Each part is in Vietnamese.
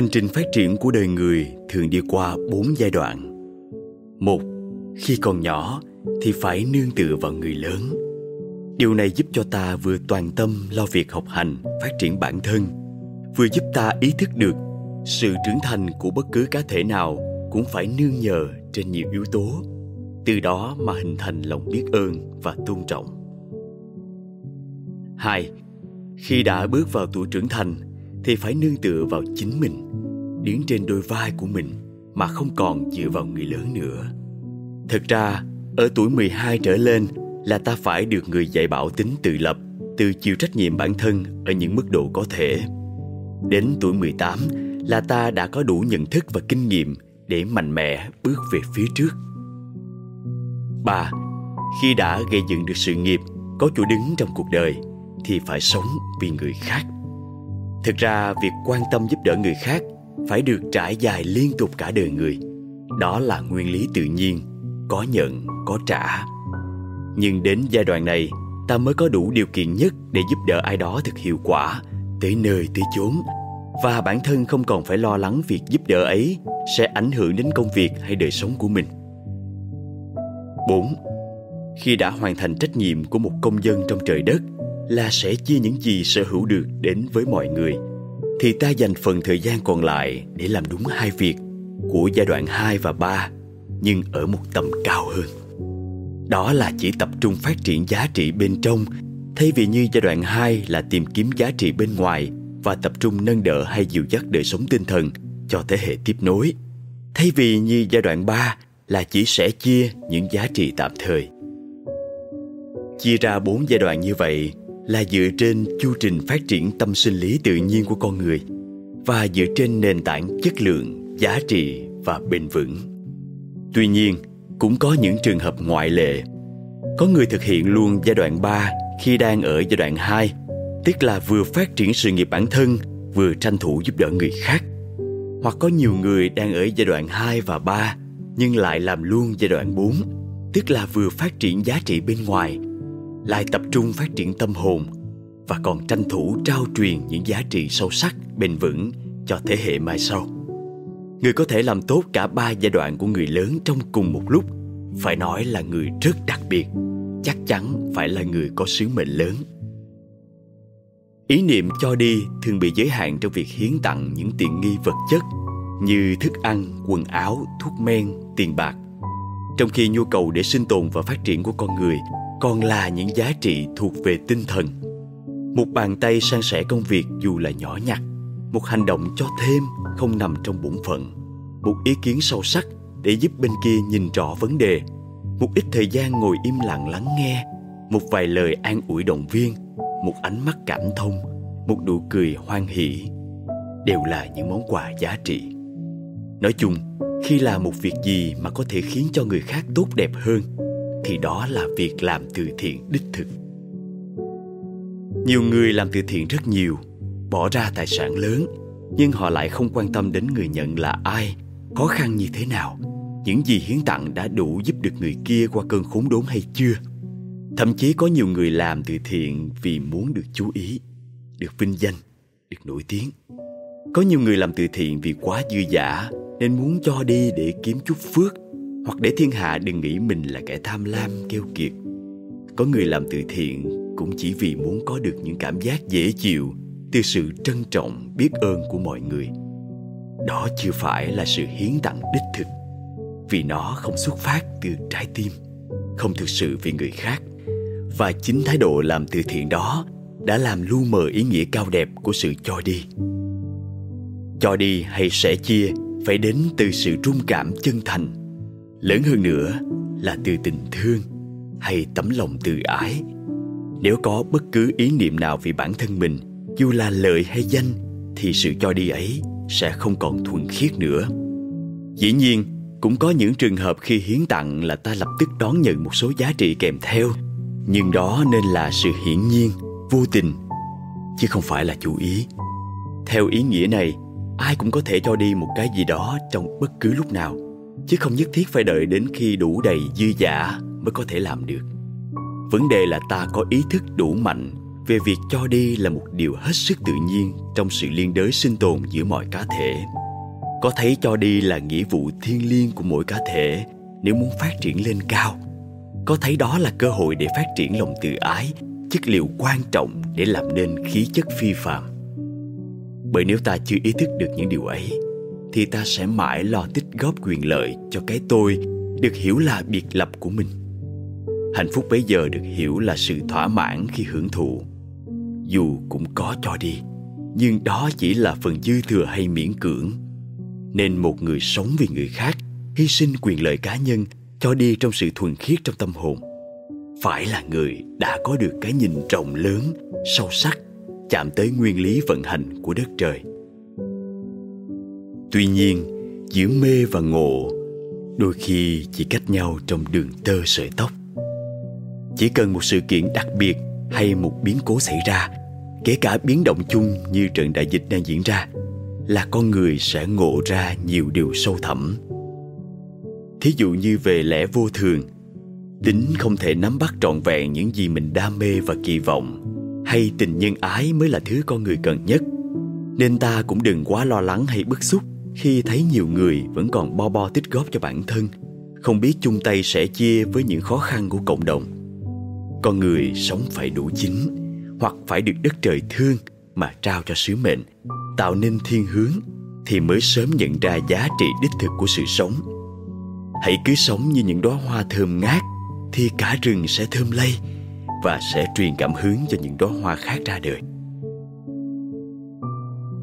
Hành trình phát triển của đời người thường đi qua bốn giai đoạn. Một, khi còn nhỏ thì phải nương tựa vào người lớn. Điều này giúp cho ta vừa toàn tâm lo việc học hành, phát triển bản thân, vừa giúp ta ý thức được sự trưởng thành của bất cứ cá thể nào cũng phải nương nhờ trên nhiều yếu tố, từ đó mà hình thành lòng biết ơn và tôn trọng. Hai, khi đã bước vào tuổi trưởng thành thì phải nương tựa vào chính mình, đứng trên đôi vai của mình mà không còn dựa vào người lớn nữa. Thực ra, ở tuổi 12 trở lên là ta phải được người dạy bảo tính tự lập, tự chịu trách nhiệm bản thân ở những mức độ có thể. Đến tuổi 18 là ta đã có đủ nhận thức và kinh nghiệm để mạnh mẽ bước về phía trước. 3. Khi đã gây dựng được sự nghiệp, có chỗ đứng trong cuộc đời thì phải sống vì người khác. Thực ra việc quan tâm giúp đỡ người khác phải được trải dài liên tục cả đời người. Đó là nguyên lý tự nhiên, có nhận, có trả. Nhưng đến giai đoạn này, ta mới có đủ điều kiện nhất để giúp đỡ ai đó thực hiệu quả, tới nơi tới chốn và bản thân không còn phải lo lắng việc giúp đỡ ấy sẽ ảnh hưởng đến công việc hay đời sống của mình. 4. Khi đã hoàn thành trách nhiệm của một công dân trong trời đất là sẽ chia những gì sở hữu được đến với mọi người thì ta dành phần thời gian còn lại để làm đúng hai việc của giai đoạn 2 và 3 nhưng ở một tầm cao hơn. Đó là chỉ tập trung phát triển giá trị bên trong, thay vì như giai đoạn 2 là tìm kiếm giá trị bên ngoài và tập trung nâng đỡ hay dìu dắt đời sống tinh thần cho thế hệ tiếp nối. Thay vì như giai đoạn 3 là chỉ sẽ chia những giá trị tạm thời. Chia ra bốn giai đoạn như vậy là dựa trên chu trình phát triển tâm sinh lý tự nhiên của con người và dựa trên nền tảng chất lượng, giá trị và bền vững. Tuy nhiên, cũng có những trường hợp ngoại lệ. Có người thực hiện luôn giai đoạn 3 khi đang ở giai đoạn 2 tức là vừa phát triển sự nghiệp bản thân, vừa tranh thủ giúp đỡ người khác. Hoặc có nhiều người đang ở giai đoạn 2 và 3 nhưng lại làm luôn giai đoạn 4, tức là vừa phát triển giá trị bên ngoài, lại tập trung phát triển tâm hồn và còn tranh thủ trao truyền những giá trị sâu sắc, bền vững cho thế hệ mai sau. Người có thể làm tốt cả ba giai đoạn của người lớn trong cùng một lúc phải nói là người rất đặc biệt, chắc chắn phải là người có sứ mệnh lớn ý niệm cho đi thường bị giới hạn trong việc hiến tặng những tiện nghi vật chất như thức ăn quần áo thuốc men tiền bạc trong khi nhu cầu để sinh tồn và phát triển của con người còn là những giá trị thuộc về tinh thần. Một bàn tay san sẻ công việc dù là nhỏ nhặt, một hành động cho thêm không nằm trong bổn phận, một ý kiến sâu sắc để giúp bên kia nhìn rõ vấn đề, một ít thời gian ngồi im lặng lắng nghe, một vài lời an ủi động viên, một ánh mắt cảm thông, một nụ cười hoan hỷ, đều là những món quà giá trị. Nói chung, khi làm một việc gì mà có thể khiến cho người khác tốt đẹp hơn thì đó là việc làm từ thiện đích thực. Nhiều người làm từ thiện rất nhiều, bỏ ra tài sản lớn, nhưng họ lại không quan tâm đến người nhận là ai, khó khăn như thế nào, những gì hiến tặng đã đủ giúp được người kia qua cơn khốn đốn hay chưa. Thậm chí có nhiều người làm từ thiện vì muốn được chú ý, được vinh danh, được nổi tiếng. Có nhiều người làm từ thiện vì quá dư giả nên muốn cho đi để kiếm chút phước hoặc để thiên hạ đừng nghĩ mình là kẻ tham lam, keo kiệt. Có người làm từ thiện cũng chỉ vì muốn có được những cảm giác dễ chịu từ sự trân trọng, biết ơn của mọi người. Đó chưa phải là sự hiến tặng đích thực, vì nó không xuất phát từ trái tim, không thực sự vì người khác. Và chính thái độ làm từ thiện đó đã làm lu mờ ý nghĩa cao đẹp của sự cho đi. Cho đi hay sẻ chia phải đến từ sự trung cảm chân thành lớn hơn nữa là từ tình thương hay tấm lòng từ ái. Nếu có bất cứ ý niệm nào về bản thân mình, dù là lợi hay danh, thì sự cho đi ấy sẽ không còn thuần khiết nữa. Dĩ nhiên, cũng có những trường hợp khi hiến tặng là ta lập tức đón nhận một số giá trị kèm theo. Nhưng đó nên là sự hiển nhiên, vô tình, chứ không phải là chủ ý. Theo ý nghĩa này, ai cũng có thể cho đi một cái gì đó trong bất cứ lúc nào chứ không nhất thiết phải đợi đến khi đủ đầy dư giả mới có thể làm được. Vấn đề là ta có ý thức đủ mạnh về việc cho đi là một điều hết sức tự nhiên trong sự liên đới sinh tồn giữa mọi cá thể. Có thấy cho đi là nghĩa vụ thiêng liêng của mỗi cá thể nếu muốn phát triển lên cao. Có thấy đó là cơ hội để phát triển lòng tự ái, chất liệu quan trọng để làm nên khí chất phi phạm bởi nếu ta chưa ý thức được những điều ấy thì ta sẽ mãi lo tích góp quyền lợi cho cái tôi được hiểu là biệt lập của mình. Hạnh phúc bấy giờ được hiểu là sự thỏa mãn khi hưởng thụ. Dù cũng có cho đi, nhưng đó chỉ là phần dư thừa hay miễn cưỡng. Nên một người sống vì người khác, hy sinh quyền lợi cá nhân, cho đi trong sự thuần khiết trong tâm hồn. Phải là người đã có được cái nhìn rộng lớn, sâu sắc, chạm tới nguyên lý vận hành của đất trời tuy nhiên, giữa mê và ngộ, đôi khi chỉ cách nhau trong đường tơ sợi tóc. Chỉ cần một sự kiện đặc biệt hay một biến cố xảy ra, kể cả biến động chung như trận đại dịch đang diễn ra, là con người sẽ ngộ ra nhiều điều sâu thẳm. Thí dụ như về lẽ vô thường, tính không thể nắm bắt trọn vẹn những gì mình đam mê và kỳ vọng, hay tình nhân ái mới là thứ con người cần nhất. Nên ta cũng đừng quá lo lắng hay bức xúc khi thấy nhiều người vẫn còn bo bo tích góp cho bản thân, không biết chung tay sẻ chia với những khó khăn của cộng đồng. Con người sống phải đủ chính hoặc phải được đất trời thương mà trao cho sứ mệnh, tạo nên thiên hướng thì mới sớm nhận ra giá trị đích thực của sự sống. Hãy cứ sống như những đóa hoa thơm ngát thì cả rừng sẽ thơm lây và sẽ truyền cảm hứng cho những đóa hoa khác ra đời.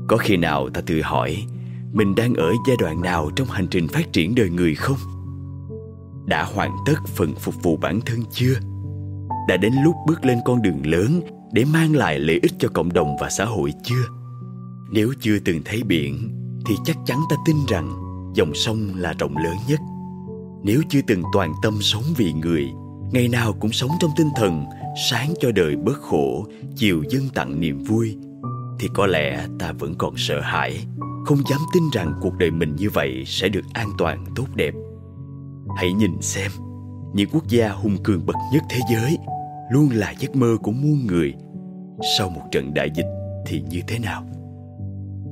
Có khi nào ta tự hỏi mình đang ở giai đoạn nào trong hành trình phát triển đời người không? Đã hoàn tất phần phục vụ bản thân chưa? Đã đến lúc bước lên con đường lớn để mang lại lợi ích cho cộng đồng và xã hội chưa? Nếu chưa từng thấy biển, thì chắc chắn ta tin rằng dòng sông là rộng lớn nhất. Nếu chưa từng toàn tâm sống vì người, ngày nào cũng sống trong tinh thần sáng cho đời bớt khổ, chiều dân tặng niềm vui, thì có lẽ ta vẫn còn sợ hãi không dám tin rằng cuộc đời mình như vậy sẽ được an toàn, tốt đẹp. Hãy nhìn xem, những quốc gia hung cường bậc nhất thế giới luôn là giấc mơ của muôn người. Sau một trận đại dịch thì như thế nào?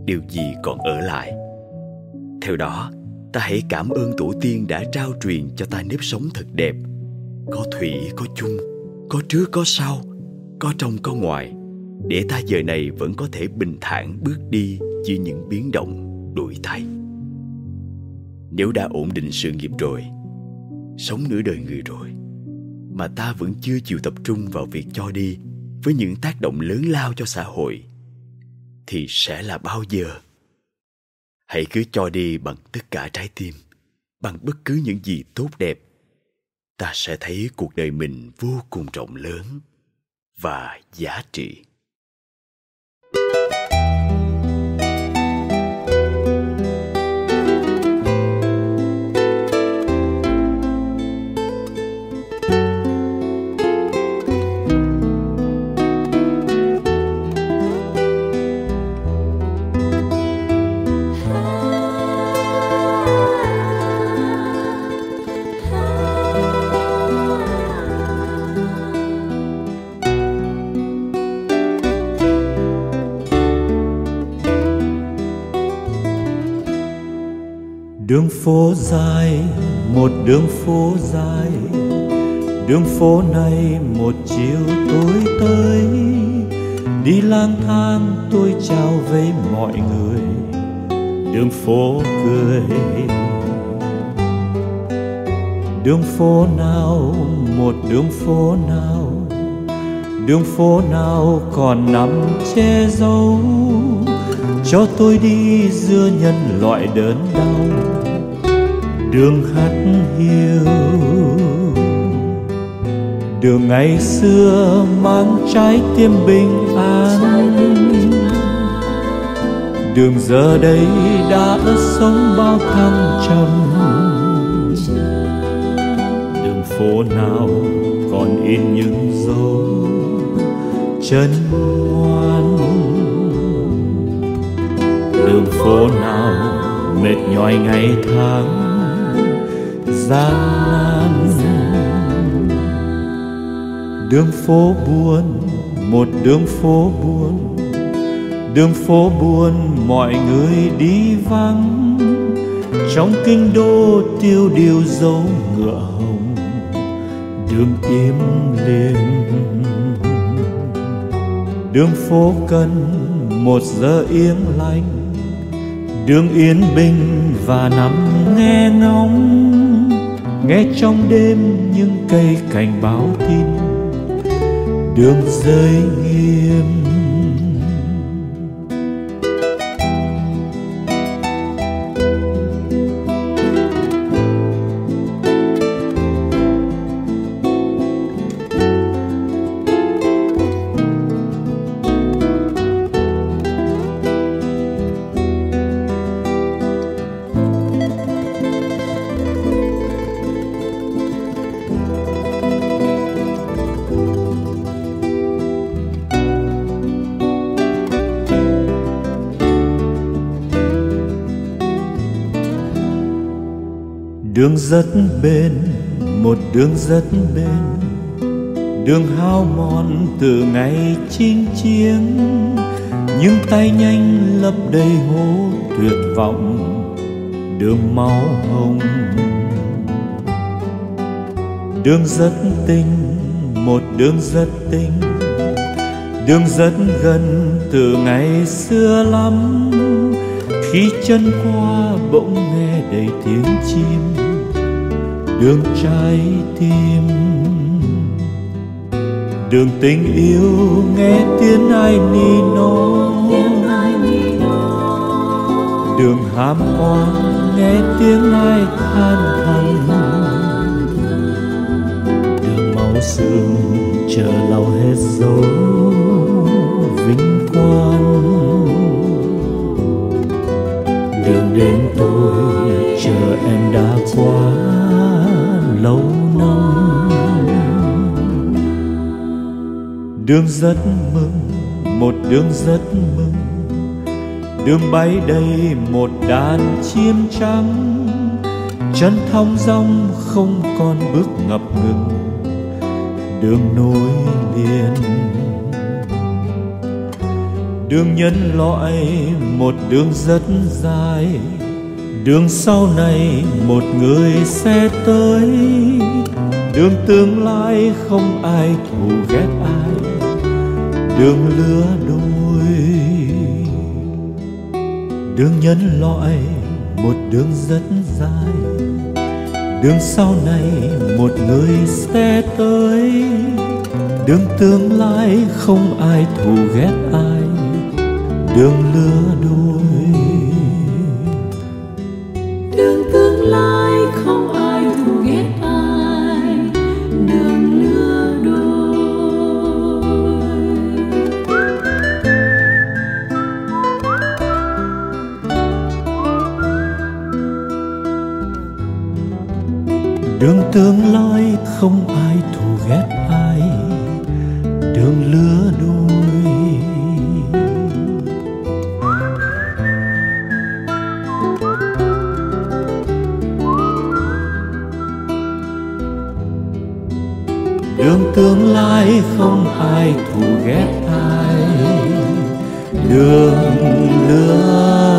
Điều gì còn ở lại? Theo đó, ta hãy cảm ơn tổ tiên đã trao truyền cho ta nếp sống thật đẹp. Có thủy, có chung, có trước, có sau, có trong, có ngoài. Để ta giờ này vẫn có thể bình thản bước đi giữa những biến động đổi thay. Nếu đã ổn định sự nghiệp rồi, sống nửa đời người rồi, mà ta vẫn chưa chịu tập trung vào việc cho đi với những tác động lớn lao cho xã hội, thì sẽ là bao giờ? Hãy cứ cho đi bằng tất cả trái tim, bằng bất cứ những gì tốt đẹp, ta sẽ thấy cuộc đời mình vô cùng rộng lớn và giá trị. Đường phố dài, một đường phố dài. Đường phố này một chiều tối tới. Đi lang thang, tôi chào với mọi người. Đường phố cười. Đường phố nào, một đường phố nào. Đường phố nào còn nằm che giấu. Cho tôi đi giữa nhân loại đớn đau đường hát hiu. Đường ngày xưa mang trái tim bình an. Đường giờ đây đã sống bao thăng trầm. Đường phố nào còn in những dấu chân ngoan. Đường phố nào mệt nhòi ngày tháng gian nan đường phố buồn một đường phố buồn đường phố buồn mọi người đi vắng. Trong kinh đô tiêu điều dấu ngựa hồng, đường im lìm. Đường phố cần một giờ yên lành. Đường yên bình và nằm nghe ngóng nghe trong đêm những cây cảnh báo tin đường rơi nghiêm. Đường rất bền, một đường rất bền. Đường hao mòn từ ngày chinh chiến những tay nhanh lấp đầy hố tuyệt vọng, đường máu hồng. Đường rất tinh, một đường rất tinh. Đường rất gần từ ngày xưa lắm, khi chân qua bỗng nghe đầy tiếng chim, đường trái tim. Đường tình yêu nghe tiếng ai ni nó đường ham oan nghe tiếng ai than thầm. Đường máu sương chờ lau hết dấu vinh quang. Đường đến tôi đường rất mừng, một đường rất mừng. Đường bay đầy một đàn chim trắng. Chân thong dong không còn bước ngập ngừng. Đường nối liền. Đường nhân loại, một đường rất dài. Đường sau này, một người sẽ tới. Đường tương lai, không ai thù ghét ai đường lứa đôi. Đường nhân loại, một đường rất dài. Đường sau này, một người sẽ tới. Đường tương lai, không ai thù ghét ai. Đường lứa đôi. Đường tương lai không ai thù ghét ai, đường lứa đôi. Đường tương lai không ai thù ghét ai, đường lứa